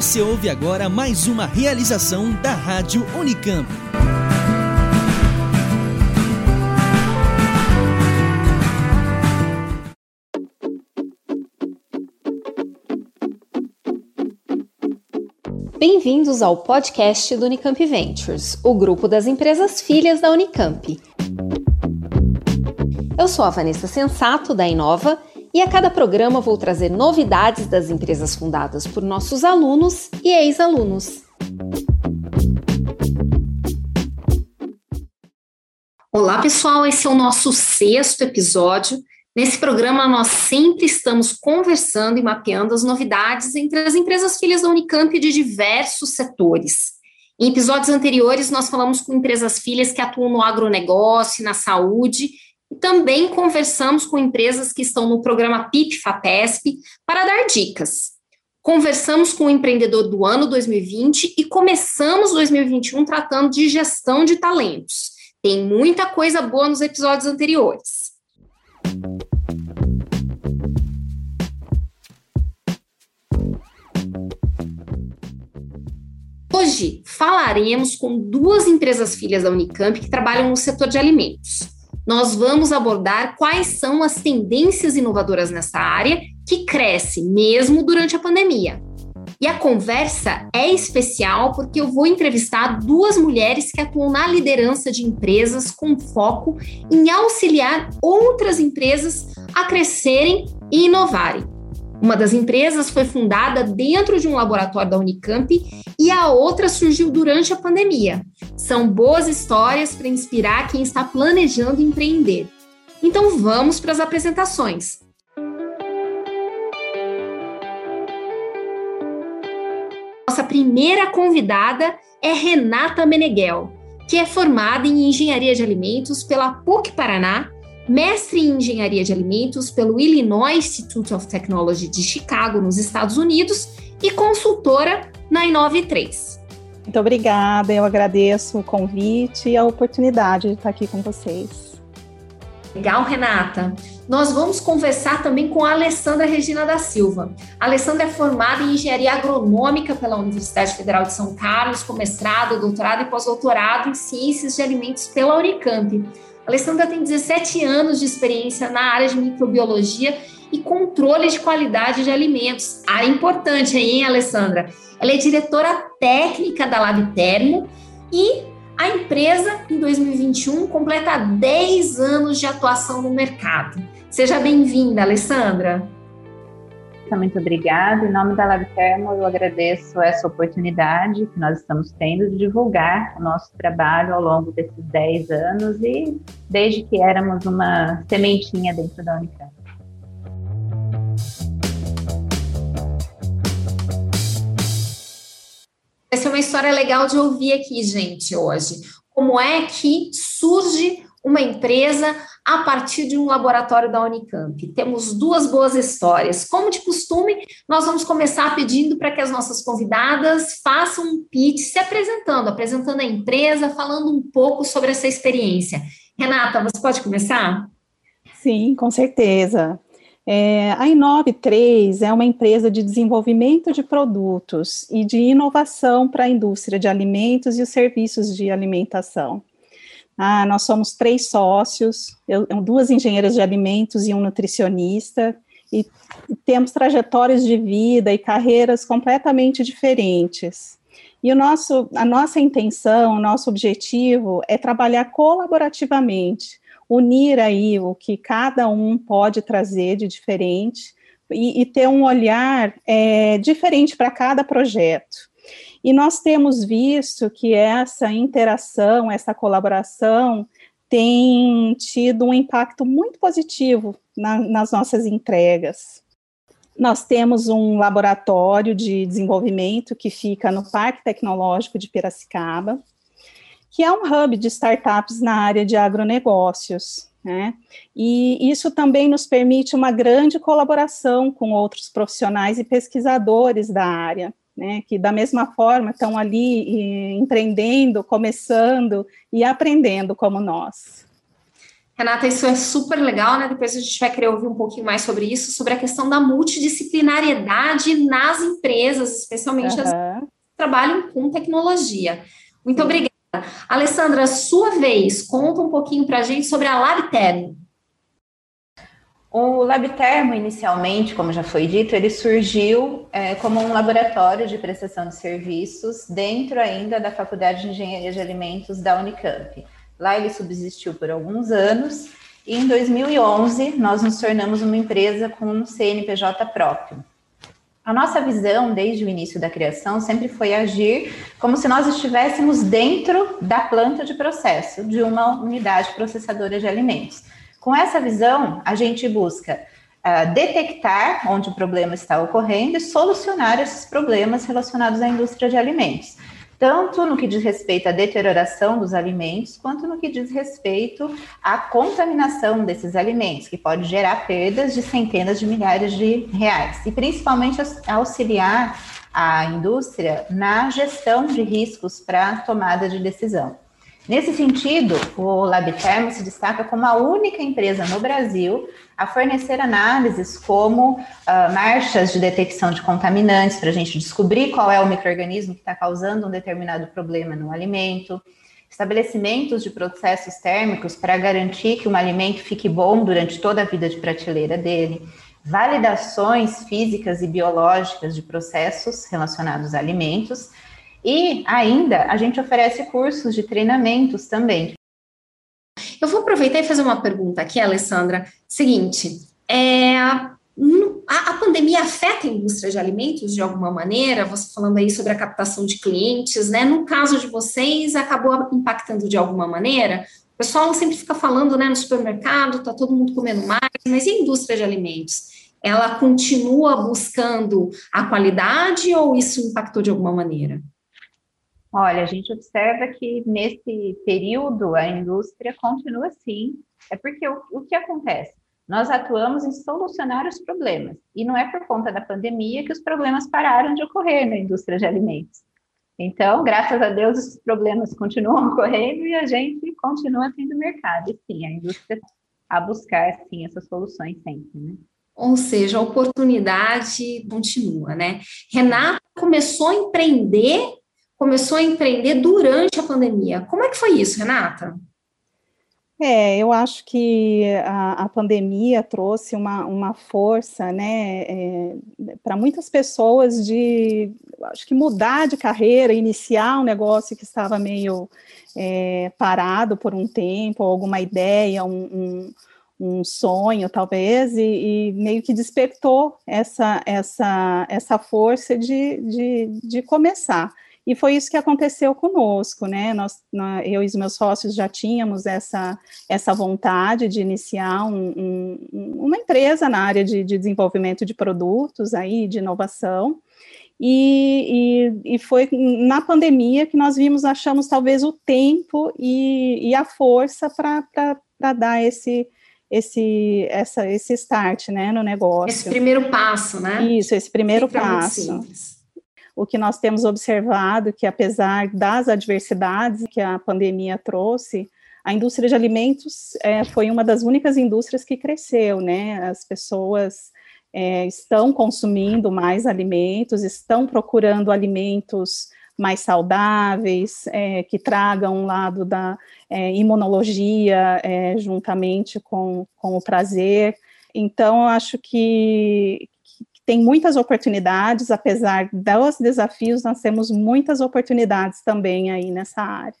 Você ouve agora mais uma realização da Rádio Unicamp. Bem-vindos ao podcast do Unicamp Ventures, o grupo das empresas filhas da Unicamp. Eu sou a Vanessa Sensato, da Inova, e a cada programa vou trazer novidades das empresas fundadas por nossos alunos e ex-alunos. Olá, pessoal, esse é o nosso sexto episódio. Nesse programa, nós sempre estamos conversando e mapeando as novidades entre as empresas filhas da Unicamp de diversos setores. Em episódios anteriores, nós falamos com empresas filhas que atuam no agronegócio, na saúde também conversamos com empresas que estão no programa PIP-FAPESP para dar dicas. Conversamos com o empreendedor do ano 2020 e começamos 2021 tratando de gestão de talentos. Tem muita coisa boa nos episódios anteriores. Hoje falaremos com duas empresas filhas da Unicamp que trabalham no setor de alimentos nós vamos abordar quais são as tendências inovadoras nessa área que cresce mesmo durante a pandemia. E a conversa é especial porque eu vou entrevistar duas mulheres que atuam na liderança de empresas com foco em auxiliar outras empresas a crescerem e inovarem. Uma das empresas foi fundada dentro de um laboratório da Unicamp e a outra surgiu durante a pandemia. São boas histórias para inspirar quem está planejando empreender. Então vamos para as apresentações. Nossa primeira convidada é Renata Meneghel, que é formada em Engenharia de Alimentos pela PUC Paraná mestre em engenharia de alimentos pelo Illinois Institute of Technology de Chicago, nos Estados Unidos, e consultora na Inove 3. Muito obrigada, eu agradeço o convite e a oportunidade de estar aqui com vocês. Legal, Renata. Nós vamos conversar também com a Alessandra Regina da Silva. A Alessandra é formada em engenharia agronômica pela Universidade Federal de São Carlos, com mestrado, doutorado e pós-doutorado em ciências de alimentos pela Unicamp. Alessandra tem 17 anos de experiência na área de microbiologia e controle de qualidade de alimentos. Área importante aí, hein, Alessandra? Ela é diretora técnica da Lab Termo e a empresa, em 2021, completa 10 anos de atuação no mercado. Seja bem-vinda, Alessandra. Muito obrigada. Em nome da LabThermo, eu agradeço essa oportunidade que nós estamos tendo de divulgar o nosso trabalho ao longo desses 10 anos e desde que éramos uma sementinha dentro da Unicamp. Essa é uma história legal de ouvir aqui, gente, hoje. Como é que surge uma empresa a partir de um laboratório da Unicamp. Temos duas boas histórias. Como de costume, nós vamos começar pedindo para que as nossas convidadas façam um pitch se apresentando, apresentando a empresa, falando um pouco sobre essa experiência. Renata, você pode começar? Sim, com certeza. É, a Inove3 é uma empresa de desenvolvimento de produtos e de inovação para a indústria de alimentos e os serviços de alimentação. Ah, nós somos três sócios, eu, duas engenheiras de alimentos e um nutricionista, e temos trajetórias de vida e carreiras completamente diferentes. E o nosso, a nossa intenção, o nosso objetivo é trabalhar colaborativamente, unir aí o que cada um pode trazer de diferente e, e ter um olhar é, diferente para cada projeto. E nós temos visto que essa interação, essa colaboração tem tido um impacto muito positivo na, nas nossas entregas. Nós temos um laboratório de desenvolvimento que fica no Parque Tecnológico de Piracicaba, que é um hub de startups na área de agronegócios. Né? E isso também nos permite uma grande colaboração com outros profissionais e pesquisadores da área né, que da mesma forma estão ali empreendendo, começando e aprendendo como nós. Renata, isso é super legal, né? Depois a gente vai querer ouvir um pouquinho mais sobre isso, sobre a questão da multidisciplinariedade nas empresas, especialmente uhum. as que trabalham com tecnologia. Muito obrigada. Alessandra, sua vez, conta um pouquinho para a gente sobre a LabTerm. O LabTermo, inicialmente, como já foi dito, ele surgiu é, como um laboratório de prestação de serviços dentro ainda da Faculdade de Engenharia de Alimentos da Unicamp. Lá ele subsistiu por alguns anos e em 2011 nós nos tornamos uma empresa com um CNPJ próprio. A nossa visão, desde o início da criação, sempre foi agir como se nós estivéssemos dentro da planta de processo de uma unidade processadora de alimentos. Com essa visão, a gente busca uh, detectar onde o problema está ocorrendo e solucionar esses problemas relacionados à indústria de alimentos tanto no que diz respeito à deterioração dos alimentos, quanto no que diz respeito à contaminação desses alimentos, que pode gerar perdas de centenas de milhares de reais, e principalmente auxiliar a indústria na gestão de riscos para tomada de decisão. Nesse sentido, o LabTermo se destaca como a única empresa no Brasil a fornecer análises como uh, marchas de detecção de contaminantes para a gente descobrir qual é o microorganismo que está causando um determinado problema no alimento, estabelecimentos de processos térmicos para garantir que um alimento fique bom durante toda a vida de prateleira dele, validações físicas e biológicas de processos relacionados a alimentos e ainda a gente oferece cursos de treinamentos também. Eu vou aproveitar e fazer uma pergunta aqui, Alessandra. Seguinte, é, a, a, pandemia afeta a indústria de alimentos de alguma maneira? Você falando aí sobre a captação de clientes, né? No caso de vocês, acabou impactando de alguma maneira? O pessoal sempre fica falando, né, no supermercado, tá todo mundo comendo mais, mas e a indústria de alimentos? Ela continua buscando a qualidade ou isso impactou de alguma maneira? Olha, a gente observa que nesse período a indústria continua assim. É porque o, o que acontece? Nós atuamos em solucionar os problemas. E não é por conta da pandemia que os problemas pararam de ocorrer na indústria de alimentos. Então, graças a Deus, os problemas continuam ocorrendo e a gente continua tendo mercado. E sim, a indústria a buscar, sim, essas soluções sempre, né? Ou seja, a oportunidade continua, né? Renata começou a empreender começou a empreender durante a pandemia. Como é que foi isso, Renata? É, eu acho que a, a pandemia trouxe uma, uma força, né, é, para muitas pessoas de, acho que mudar de carreira, iniciar um negócio que estava meio é, parado por um tempo, alguma ideia, um, um, um sonho, talvez, e, e, meio que despertou essa, essa, essa força de, de, de começar. E foi isso que aconteceu conosco, né? Nós, eu e os meus sócios já tínhamos essa, essa vontade de iniciar um, um, uma empresa na área de, de, desenvolvimento de produtos, aí, de inovação. E, e, e, foi na pandemia que nós vimos, achamos talvez o tempo e, e a força para dar esse, esse, essa, esse start né, no negócio. Esse primeiro passo, né? Isso, esse primeiro passo. Simples o que nós temos observado que apesar das adversidades que a pandemia trouxe, a indústria de alimentos é, foi uma das únicas indústrias que cresceu, né? As pessoas é, estão consumindo mais alimentos, estão procurando alimentos mais saudáveis, é, que tragam um lado da é, imunologia é, juntamente com, com o prazer. Então, eu acho que, tem muitas oportunidades, apesar dos desafios, nós temos muitas oportunidades também aí nessa área.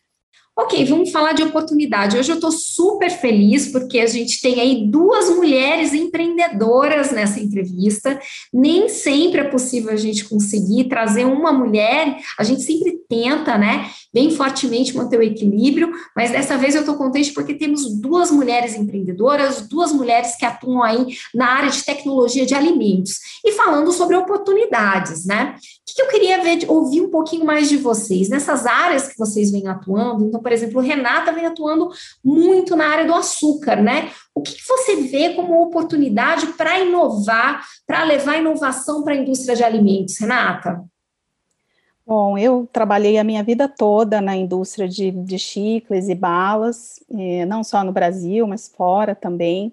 Ok, vamos falar de oportunidade. Hoje eu estou super feliz porque a gente tem aí duas mulheres empreendedoras nessa entrevista. Nem sempre é possível a gente conseguir trazer uma mulher, a gente sempre tenta, né, bem fortemente manter o equilíbrio, mas dessa vez eu estou contente porque temos duas mulheres empreendedoras, duas mulheres que atuam aí na área de tecnologia de alimentos e falando sobre oportunidades, né? O que eu queria ver, ouvir um pouquinho mais de vocês nessas áreas que vocês vêm atuando. Então, por exemplo, Renata vem atuando muito na área do açúcar, né? O que, que você vê como oportunidade para inovar, para levar inovação para a indústria de alimentos, Renata? Bom, eu trabalhei a minha vida toda na indústria de, de chicles e balas, eh, não só no Brasil, mas fora também.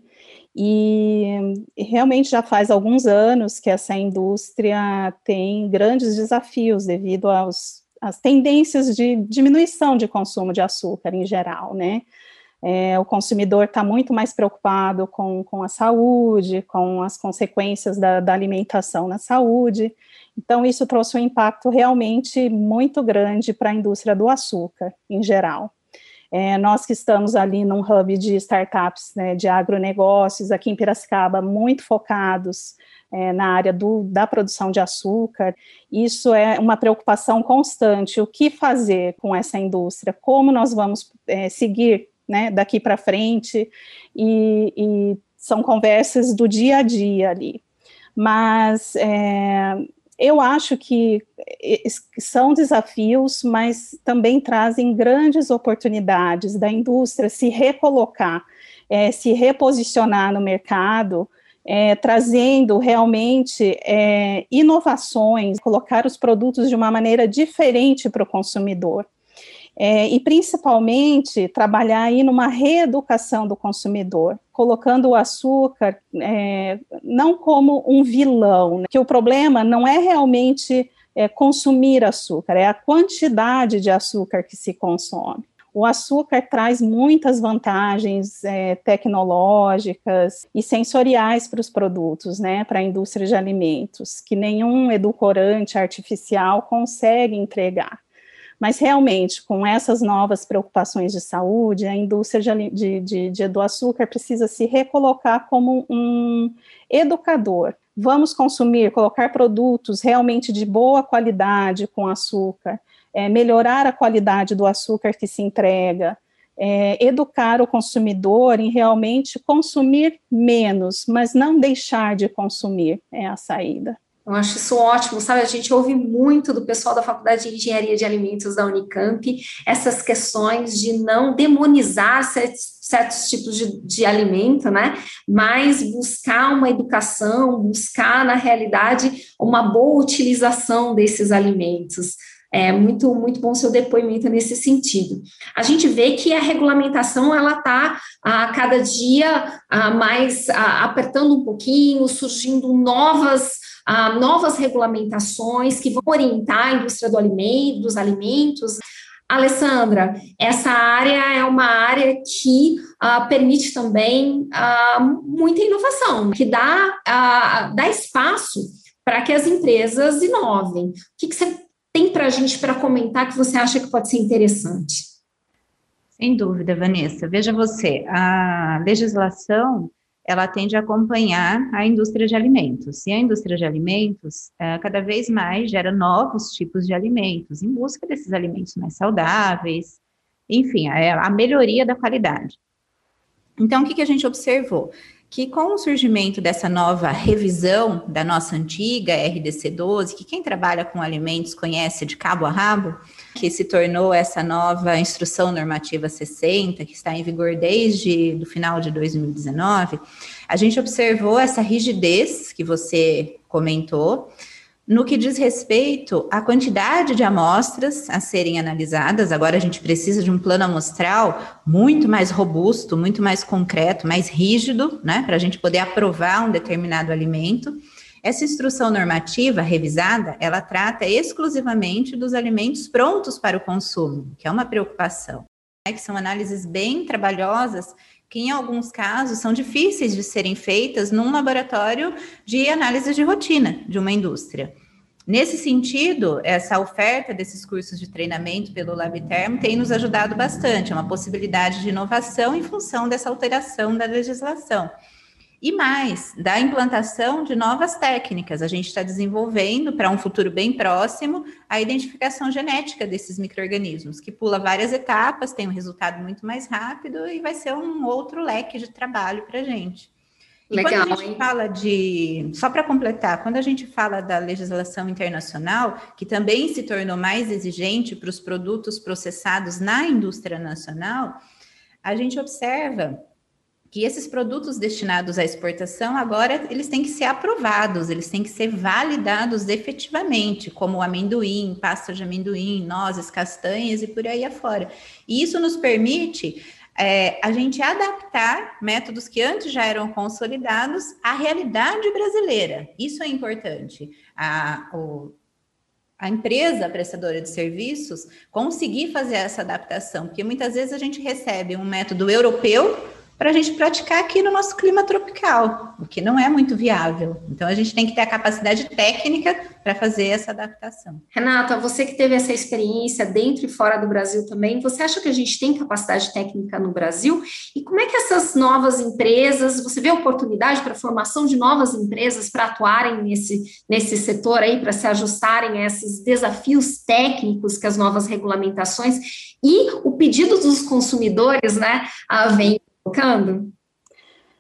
E realmente já faz alguns anos que essa indústria tem grandes desafios devido aos, às tendências de diminuição de consumo de açúcar em geral, né? É, o consumidor está muito mais preocupado com, com a saúde, com as consequências da, da, alimentação na saúde. Então, isso trouxe um impacto realmente muito grande para a indústria do açúcar, em geral. É, nós que estamos ali num hub de startups, né, de agronegócios, aqui em Piracicaba, muito focados é, na área do, da produção de açúcar, isso é uma preocupação constante. O que fazer com essa indústria? Como nós vamos é, seguir né, daqui para frente? E, e, são conversas do dia a dia ali. Mas é, eu acho que são desafios, mas também trazem grandes oportunidades da indústria se recolocar, é, se reposicionar no mercado, é, trazendo realmente é, inovações, colocar os produtos de uma maneira diferente para o consumidor. É, e principalmente trabalhar aí numa reeducação do consumidor, colocando o açúcar é, não como um vilão, né? que o problema não é realmente é, consumir açúcar, é a quantidade de açúcar que se consome. O açúcar traz muitas vantagens é, tecnológicas e sensoriais para os produtos, né, para a indústria de alimentos, que nenhum edulcorante artificial consegue entregar. Mas realmente, com essas novas preocupações de saúde, a indústria de, de, de, do açúcar precisa se recolocar como um educador. Vamos consumir, colocar produtos realmente de boa qualidade com açúcar, é, melhorar a qualidade do açúcar que se entrega, é, educar o consumidor em realmente consumir menos, mas não deixar de consumir é a saída. Eu acho isso ótimo, sabe? A gente ouve muito do pessoal da Faculdade de Engenharia de Alimentos da Unicamp essas questões de não demonizar certos, certos tipos de, de alimento, né? Mas buscar uma educação, buscar, na realidade, uma boa utilização desses alimentos. É muito, muito bom seu depoimento nesse sentido. A gente vê que a regulamentação ela está a cada dia a, mais a, apertando um pouquinho, surgindo novas ah, novas regulamentações que vão orientar a indústria do alimento, dos alimentos. Alessandra, essa área é uma área que ah, permite também ah, muita inovação, que dá, ah, dá espaço para que as empresas inovem. O que, que você tem para a gente para comentar que você acha que pode ser interessante? Sem dúvida, Vanessa. Veja você, a legislação ela tende a acompanhar a indústria de alimentos. E a indústria de alimentos, é, cada vez mais, gera novos tipos de alimentos, em busca desses alimentos mais saudáveis, enfim, a, a melhoria da qualidade. Então, o que, que a gente observou? Que com o surgimento dessa nova revisão da nossa antiga RDC 12, que quem trabalha com alimentos conhece de cabo a rabo, que se tornou essa nova instrução normativa 60, que está em vigor desde o final de 2019, a gente observou essa rigidez que você comentou, no que diz respeito à quantidade de amostras a serem analisadas, agora a gente precisa de um plano amostral muito mais robusto, muito mais concreto, mais rígido, né, para a gente poder aprovar um determinado alimento. Essa instrução normativa revisada, ela trata exclusivamente dos alimentos prontos para o consumo, que é uma preocupação, né, que são análises bem trabalhosas, que em alguns casos são difíceis de serem feitas num laboratório de análise de rotina de uma indústria. Nesse sentido, essa oferta desses cursos de treinamento pelo LabTerm tem nos ajudado bastante, é uma possibilidade de inovação em função dessa alteração da legislação. E mais, da implantação de novas técnicas. A gente está desenvolvendo, para um futuro bem próximo, a identificação genética desses micro-organismos, que pula várias etapas, tem um resultado muito mais rápido e vai ser um outro leque de trabalho para a gente. E Legal, quando a gente hein? fala de. Só para completar, quando a gente fala da legislação internacional, que também se tornou mais exigente para os produtos processados na indústria nacional, a gente observa que esses produtos destinados à exportação agora eles têm que ser aprovados, eles têm que ser validados efetivamente, como amendoim, pasta de amendoim, nozes, castanhas e por aí afora. E isso nos permite é, a gente adaptar métodos que antes já eram consolidados à realidade brasileira. Isso é importante. A, o, a empresa prestadora de serviços conseguir fazer essa adaptação, porque muitas vezes a gente recebe um método europeu para a gente praticar aqui no nosso clima tropical, o que não é muito viável. Então, a gente tem que ter a capacidade técnica para fazer essa adaptação. Renata, você que teve essa experiência dentro e fora do Brasil também, você acha que a gente tem capacidade técnica no Brasil? E como é que essas novas empresas, você vê oportunidade para a formação de novas empresas para atuarem nesse, nesse setor aí, para se ajustarem a esses desafios técnicos que as novas regulamentações e o pedido dos consumidores, né, vem colocando?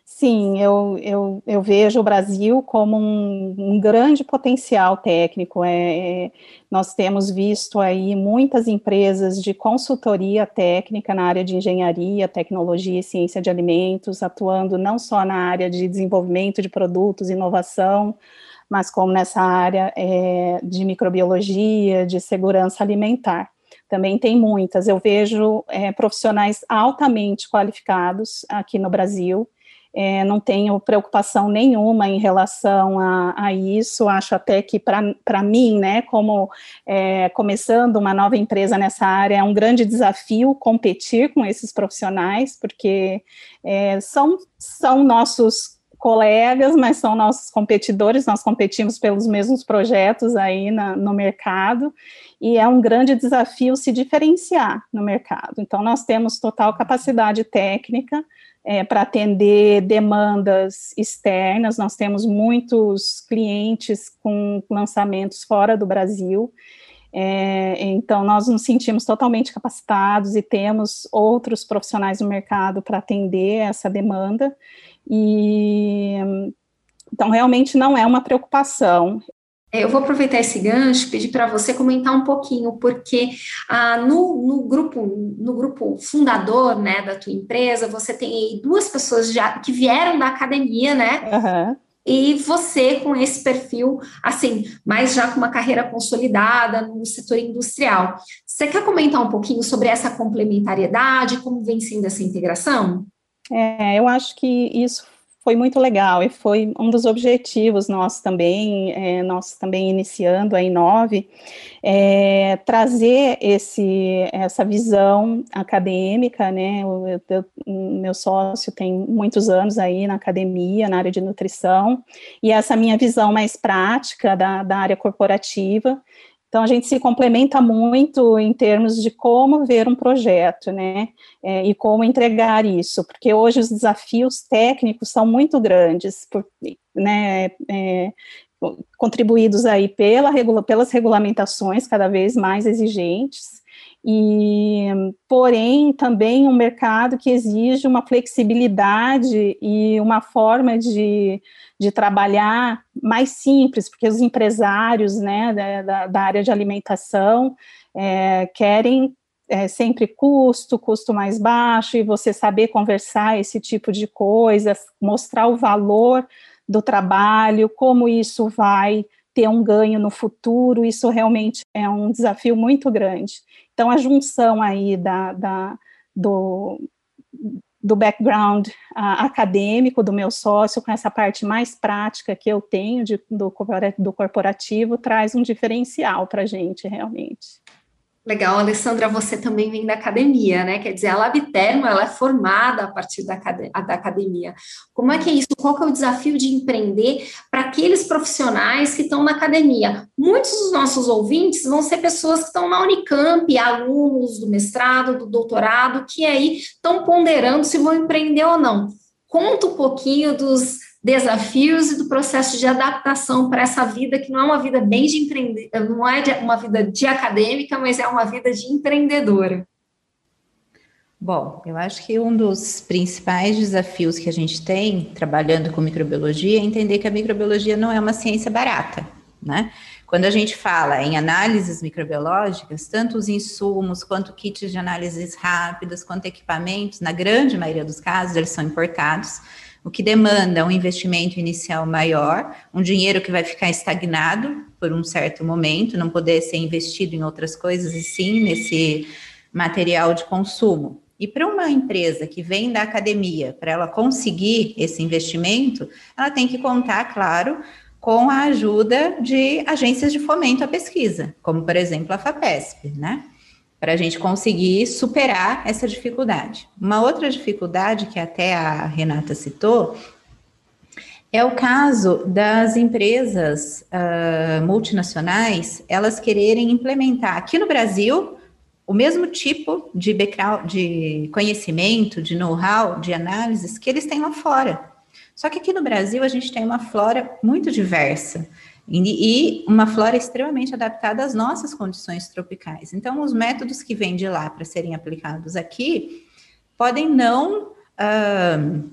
Sim, eu, eu, eu vejo o Brasil como um, um grande potencial técnico. É, é, nós temos visto aí muitas empresas de consultoria técnica na área de engenharia, tecnologia e ciência de alimentos, atuando não só na área de desenvolvimento de produtos, inovação, mas como nessa área é, de microbiologia, de segurança alimentar também tem muitas. Eu vejo é, profissionais altamente qualificados aqui no Brasil. É, não tenho preocupação nenhuma em relação a, a isso. Acho até que, para mim, né, como é, começando uma nova empresa nessa área, é um grande desafio competir com esses profissionais, porque é, são, são nossos colegas, mas são nossos competidores, nós competimos pelos mesmos projetos aí na, no mercado, e é um grande desafio se diferenciar no mercado. Então, nós temos total capacidade técnica é, para atender demandas externas, nós temos muitos clientes com lançamentos fora do Brasil, é, então, nós nos sentimos totalmente capacitados e temos outros profissionais no mercado para atender essa demanda. E então realmente não é uma preocupação. É, eu vou aproveitar esse gancho, pedir para você comentar um pouquinho, porque ah, no, no, grupo no grupo fundador né, da tua empresa, você tem duas pessoas já que vieram da academia, né? Uhum. E você com esse perfil, assim, mas já com uma carreira consolidada no setor industrial. Você quer comentar um pouquinho sobre essa complementariedade, como vem sendo essa integração? É, eu acho que isso foi muito legal e foi um dos objetivos nossos também, é, nós também iniciando a Inove, é, trazer esse, essa visão acadêmica, né, eu, eu, meu sócio tem muitos anos aí na academia, na área de nutrição, e essa minha visão mais prática da, da área corporativa, então, a gente se complementa muito em termos de como ver um projeto, né, é, e como entregar isso, porque hoje os desafios técnicos são muito grandes, por, né, é, contribuídos aí pela, pelas regulamentações cada vez mais exigentes, e porém também um mercado que exige uma flexibilidade e uma forma de, de trabalhar mais simples, porque os empresários né, da, da área de alimentação é, querem é, sempre custo, custo mais baixo, e você saber conversar esse tipo de coisas, mostrar o valor do trabalho, como isso vai ter um ganho no futuro, isso realmente é um desafio muito grande. Então, a junção aí da, da do, do background uh, acadêmico do meu sócio com essa parte mais prática que eu tenho de, do, do corporativo traz um diferencial para a gente, realmente. Legal, Alessandra, você também vem da academia, né? Quer dizer, a Labtermo, ela é formada a partir da, da academia. Como é que é isso? Qual que é o desafio de empreender para aqueles profissionais que estão na academia? Muitos dos nossos ouvintes vão ser pessoas que estão na Unicamp, alunos do mestrado, do doutorado, que aí estão ponderando se vão empreender ou não. Conta um pouquinho dos desafios e do processo de adaptação para essa vida que não é uma vida bem de empreender, não é uma vida de acadêmica, mas é uma vida de empreendedora. Bom, eu acho que um dos principais desafios que a gente tem trabalhando com microbiologia é entender que a microbiologia não é uma ciência barata. né? Quando a gente fala em análises microbiológicas, tanto os insumos quanto kits de análises rápidas, quanto equipamentos, na grande maioria dos casos, eles são importados, o que demanda um investimento inicial maior, um dinheiro que vai ficar estagnado por um certo momento, não poder ser investido em outras coisas, e sim nesse material de consumo. E para uma empresa que vem da academia, para ela conseguir esse investimento, ela tem que contar, claro, com a ajuda de agências de fomento à pesquisa, como por exemplo a FAPESP, né? Para a gente conseguir superar essa dificuldade. Uma outra dificuldade que até a Renata citou é o caso das empresas uh, multinacionais elas quererem implementar aqui no Brasil o mesmo tipo de background, de conhecimento, de know-how, de análises que eles têm lá fora. Só que aqui no Brasil a gente tem uma flora muito diversa e, uma flora extremamente adaptada às nossas condições tropicais. Então, os métodos que vêm de lá para serem aplicados aqui podem não uh,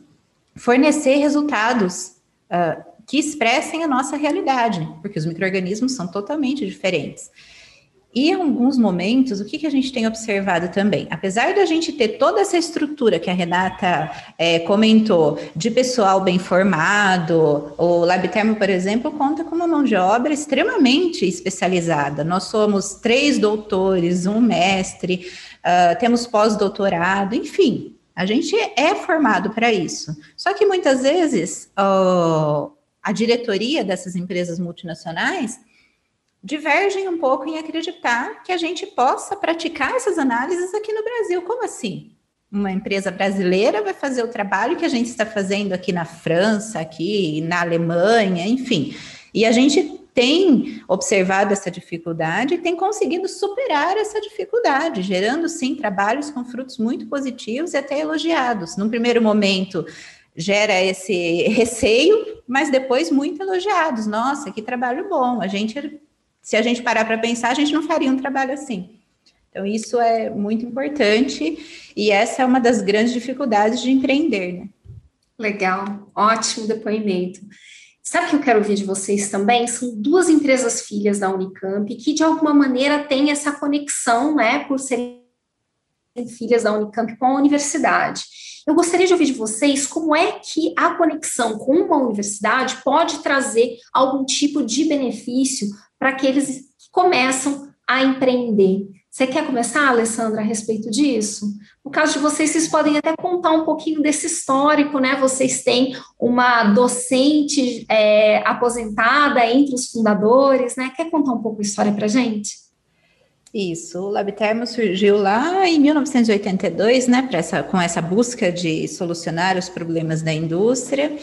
fornecer resultados uh, que expressem a nossa realidade, porque os micro-organismos são totalmente diferentes. E em alguns momentos, o que, que a gente tem observado também? Apesar da gente ter toda essa estrutura que a Renata é, comentou, de pessoal bem formado, o Labtermo, por exemplo, conta com uma mão de obra extremamente especializada. Nós somos três doutores, um mestre, uh, temos pós-doutorado, enfim, a gente é formado para isso. Só que muitas vezes uh, a diretoria dessas empresas multinacionais divergem um pouco em acreditar que a gente possa praticar essas análises aqui no Brasil. Como assim? Uma empresa brasileira vai fazer o trabalho que a gente está fazendo aqui na França, aqui na Alemanha, enfim. E a gente tem observado essa dificuldade e tem conseguido superar essa dificuldade, gerando sim trabalhos com frutos muito positivos e até elogiados. Num primeiro momento, gera esse receio, mas depois muito elogiados. Nossa, que trabalho bom! A gente se a gente parar para pensar, a gente não faria um trabalho assim. Então, isso é muito importante e essa é uma das grandes dificuldades de empreender, né? Legal, ótimo depoimento. Sabe o que eu quero ouvir de vocês também? São duas empresas filhas da Unicamp que, de alguma maneira, têm essa conexão, né, por serem filhas da Unicamp com a universidade. Eu gostaria de ouvir de vocês como é que a conexão com uma universidade pode trazer algum tipo de benefício para aqueles que começam a empreender. Você quer começar, Alessandra, a respeito disso? No caso de vocês, vocês podem até contar um pouquinho desse histórico, né? Vocês têm uma docente é, aposentada entre os fundadores, né? Quer contar um pouco a história para gente? Isso, o Labtermo surgiu lá em 1982, né, essa, com essa busca de solucionar os problemas da indústria.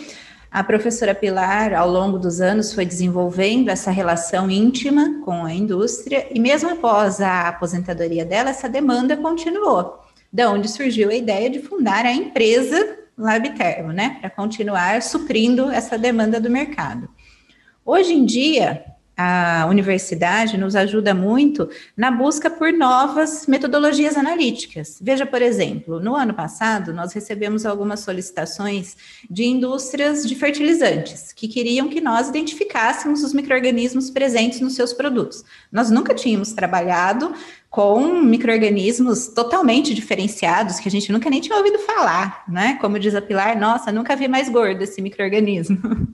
A professora Pilar, ao longo dos anos, foi desenvolvendo essa relação íntima com a indústria, e mesmo após a aposentadoria dela, essa demanda continuou. Da onde surgiu a ideia de fundar a empresa Labtermo, né, para continuar suprindo essa demanda do mercado. Hoje em dia, a universidade nos ajuda muito na busca por novas metodologias analíticas. Veja, por exemplo, no ano passado, nós recebemos algumas solicitações de indústrias de fertilizantes que queriam que nós identificássemos os micro-organismos presentes nos seus produtos. Nós nunca tínhamos trabalhado com micro-organismos totalmente diferenciados, que a gente nunca nem tinha ouvido falar, né? Como diz a Pilar, nossa, nunca vi mais gordo esse micro-organismo.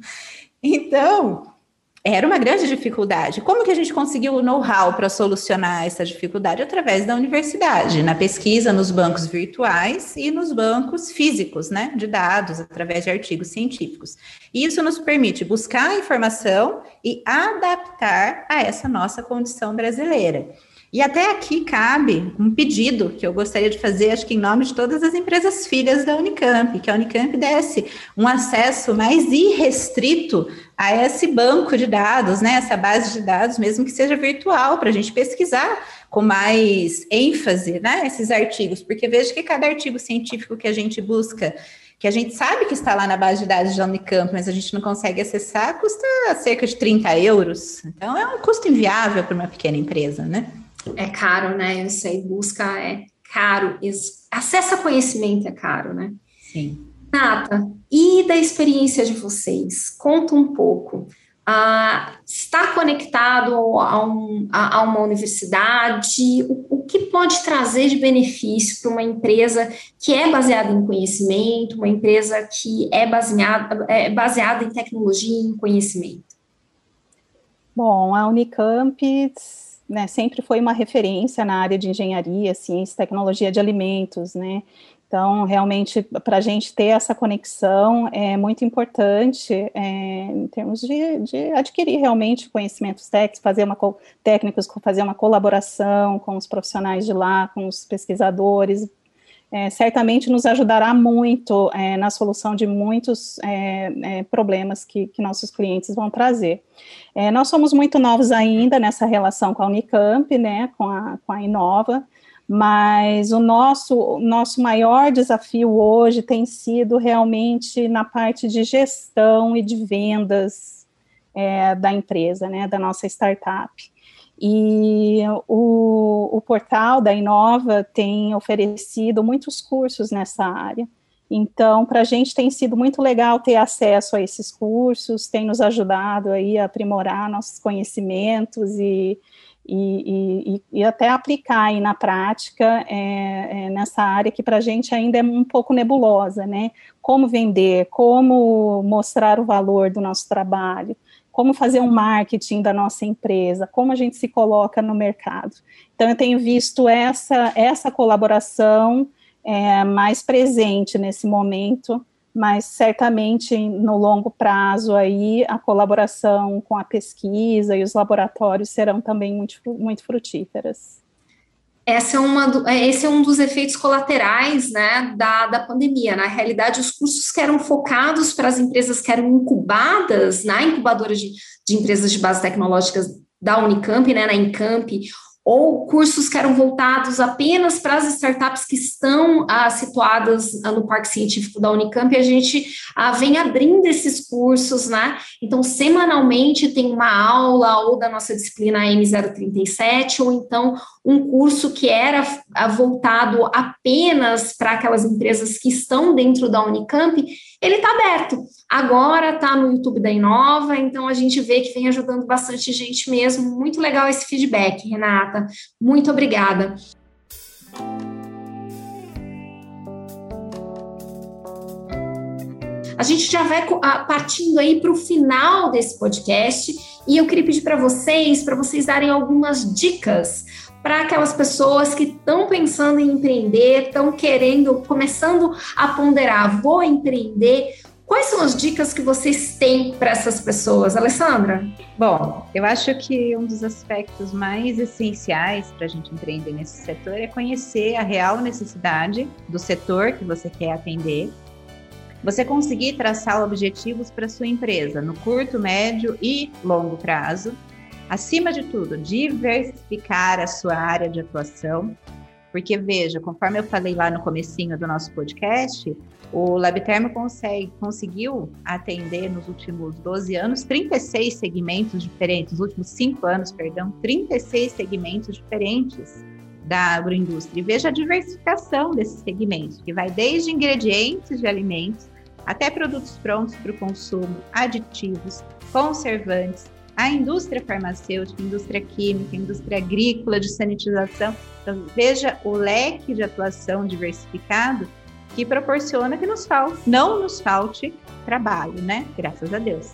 Então, era uma grande dificuldade. Como que a gente conseguiu o know-how para solucionar essa dificuldade? Através da universidade, na pesquisa nos bancos virtuais e nos bancos físicos, né, de dados, através de artigos científicos. Isso nos permite buscar informação e adaptar a essa nossa condição brasileira. E até aqui cabe um pedido que eu gostaria de fazer, acho que em nome de todas as empresas filhas da Unicamp, que a Unicamp desse um acesso mais irrestrito a esse banco de dados, né, essa base de dados, mesmo que seja virtual, para a gente pesquisar com mais ênfase, né, esses artigos, porque veja que cada artigo científico que a gente busca que a gente sabe que está lá na base de dados da Unicamp, mas a gente não consegue acessar, custa cerca de 30 euros. Então, é um custo inviável para uma pequena empresa, né? É caro, né? Eu sei, busca é caro, acesso a conhecimento é caro, né? Sim. Nata, e da experiência de vocês? Conta um pouco. Ah, está conectado a, um, a, a uma universidade? O, o, que pode trazer de benefício para uma empresa que é baseada em conhecimento, uma empresa que é baseada, é baseada em tecnologia e em conhecimento? Bom, a Unicamp né, sempre foi uma referência na área de engenharia, ciência tecnologia de alimentos, né? Então, realmente, para a gente ter essa conexão é muito importante é, em termos de, de, adquirir realmente conhecimentos técnicos, fazer uma, técnicos, fazer uma colaboração com os profissionais de lá, com os pesquisadores, é, certamente nos ajudará muito é, na solução de muitos é, é problemas que, que, nossos clientes vão trazer. É, nós somos muito novos ainda nessa relação com a Unicamp, né, com a, com a Inova, mas o nosso, nosso maior desafio hoje tem sido realmente na parte de gestão e de vendas é, da empresa, né, da nossa startup. E o, o portal da Inova tem oferecido muitos cursos nessa área. Então, para a gente tem sido muito legal ter acesso a esses cursos, tem nos ajudado aí a aprimorar nossos conhecimentos e, e, e, e até aplicar aí na prática é, é, nessa área que para a gente ainda é um pouco nebulosa, né? Como vender, como mostrar o valor do nosso trabalho, como fazer um marketing da nossa empresa, como a gente se coloca no mercado. Então, eu tenho visto essa, essa colaboração é, mais presente nesse momento mas certamente no longo prazo aí a colaboração com a pesquisa e os laboratórios serão também muito, muito frutíferas. Essa é uma, é, esse é um dos efeitos colaterais né, da, da pandemia. Na realidade, os cursos que eram focados para as empresas que eram incubadas na incubadora de, de empresas de base tecnológicas da Unicamp, né, na Encamp, ou cursos que eram voltados apenas para as startups que estão ah, situadas ah, no Parque Científico da Unicamp, e a gente ah, vem abrindo esses cursos, né? Então, semanalmente tem uma aula ou da nossa disciplina M037, ou então um curso que era ah, voltado apenas para aquelas empresas que estão dentro da Unicamp, ele está aberto. Agora está no YouTube da Inova, então a gente vê que vem ajudando bastante gente mesmo. Muito legal esse feedback, Renata. Muito obrigada. A gente já vai ah, partindo aí para o final desse podcast e eu queria pedir para vocês, para vocês darem algumas dicas para aquelas pessoas que estão pensando em empreender, estão querendo, começando a ponderar, vou empreender. Quais são as dicas que vocês têm para essas pessoas, Alessandra? Bom, eu acho que um dos aspectos mais essenciais para a gente empreender nesse setor é conhecer a real necessidade do setor que você quer atender. Você conseguir traçar objetivos para sua empresa no curto, médio e longo prazo Acima de tudo, diversificar a sua área de atuação, porque veja, conforme eu falei lá no comecinho do nosso podcast, o Labtermo consegue, conseguiu atender nos últimos 12 anos 36 segmentos diferentes, nos últimos 5 anos, perdão, 36 segmentos diferentes da agroindústria. E veja a diversificação desses segmentos, que vai desde ingredientes de alimentos até produtos prontos para o consumo, aditivos, conservantes, a indústria farmacêutica, indústria química, indústria agrícola, de sanitização. Então, veja o leque de atuação diversificado que proporciona que nos falte, não nos falte trabalho, né? Graças a Deus.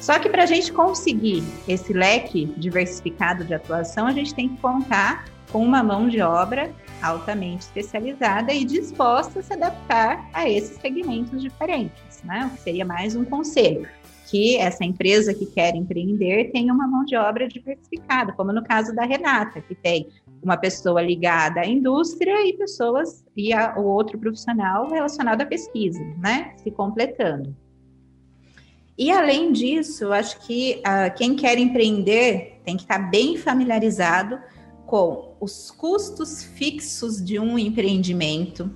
Só que para a gente conseguir esse leque diversificado de atuação, a gente tem que contar com uma mão de obra altamente especializada e disposta a se adaptar a esses segmentos diferentes, né? O que seria mais um conselho que essa empresa que quer empreender tenha uma mão de obra diversificada, como no caso da Renata, que tem uma pessoa ligada à indústria e pessoas e a, o outro profissional relacionado à pesquisa, né? Se completando. E além disso, acho que uh, quem quer empreender tem que estar bem familiarizado com os custos fixos de um empreendimento,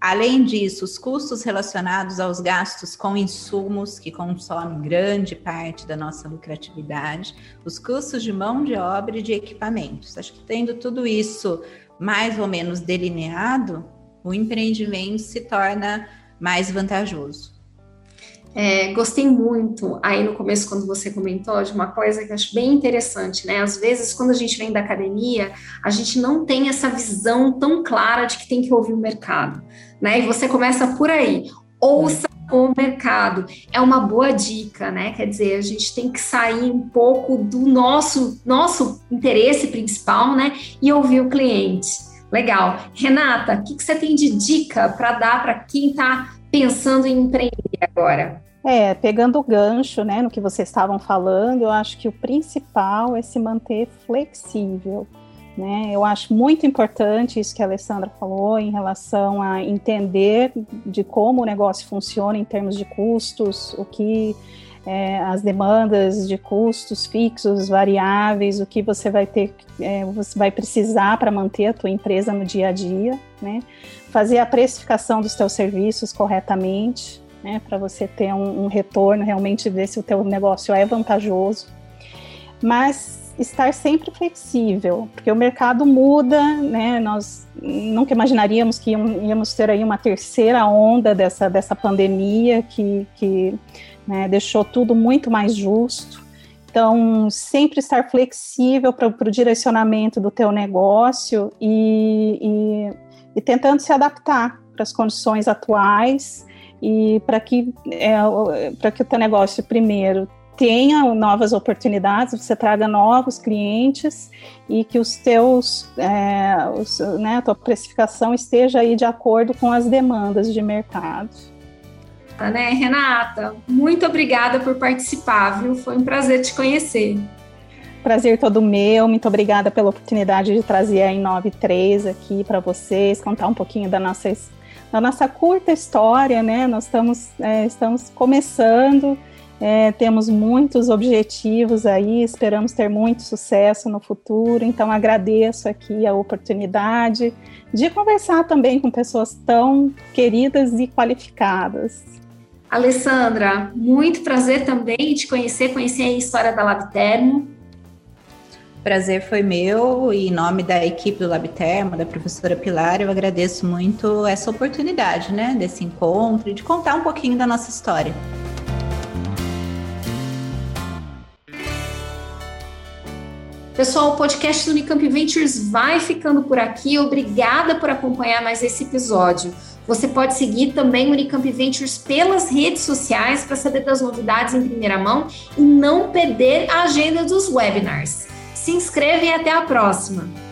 Além disso, os custos relacionados aos gastos com insumos, que consomem grande parte da nossa lucratividade, os custos de mão de obra e de equipamentos. Acho que tendo tudo isso mais ou menos delineado, o empreendimento se torna mais vantajoso. É, gostei muito aí no começo, quando você comentou, de uma coisa que eu acho bem interessante, né? Às vezes, quando a gente vem da academia, a gente não tem essa visão tão clara de que tem que ouvir o mercado, né? E você começa por aí. Ouça o mercado. É uma boa dica, né? Quer dizer, a gente tem que sair um pouco do nosso, nosso interesse principal, né? E ouvir o cliente. Legal. Renata, o que, que você tem de dica para dar para quem está pensando em empreender agora? É, pegando o gancho, né, no que vocês estavam falando, eu acho que o principal é se manter flexível. Né? Eu acho muito importante isso que a Alessandra falou em relação a entender de como o negócio funciona em termos de custos, o que é, as demandas de custos fixos, variáveis, o que você vai ter, é, você vai precisar para manter a tua empresa no dia a dia, né? Fazer a precificação dos teus serviços corretamente, né? Para você ter um, um retorno realmente ver se o teu negócio é vantajoso. Mas estar sempre flexível, porque o mercado muda, né? Nós nunca imaginaríamos que íamos ter aí uma terceira onda dessa, dessa pandemia que, que né, deixou tudo muito mais justo. Então, sempre estar flexível para o direcionamento do teu negócio e, e, e tentando se adaptar para as condições atuais e para que, é, para que o teu negócio, primeiro, tenha novas oportunidades, você traga novos clientes e que os teus, é, os, né, a tua precificação esteja aí de acordo com as demandas de mercado. Tá, né, Renata? Muito obrigada por participar, viu? Foi um prazer te conhecer. Prazer todo meu, muito obrigada pela oportunidade de trazer a Inove3 aqui para vocês, contar um pouquinho da nossa, da nossa curta história, né? Nós estamos, é, estamos começando, é, temos muitos objetivos aí, esperamos ter muito sucesso no futuro, então agradeço aqui a oportunidade de conversar também com pessoas tão queridas e qualificadas. Alessandra, muito prazer também te conhecer, conhecer a história da Labtermo. Prazer foi meu e em nome da equipe do Labtermo, da professora Pilar, eu agradeço muito essa oportunidade, né, desse encontro e de contar um pouquinho da nossa história. Pessoal, o podcast do Unicamp Ventures vai ficando por aqui. Obrigada por acompanhar mais esse episódio. Você pode seguir também o Unicamp Ventures pelas redes sociais para saber das novidades em primeira mão e não perder a agenda dos webinars. Se inscreve e até a próxima!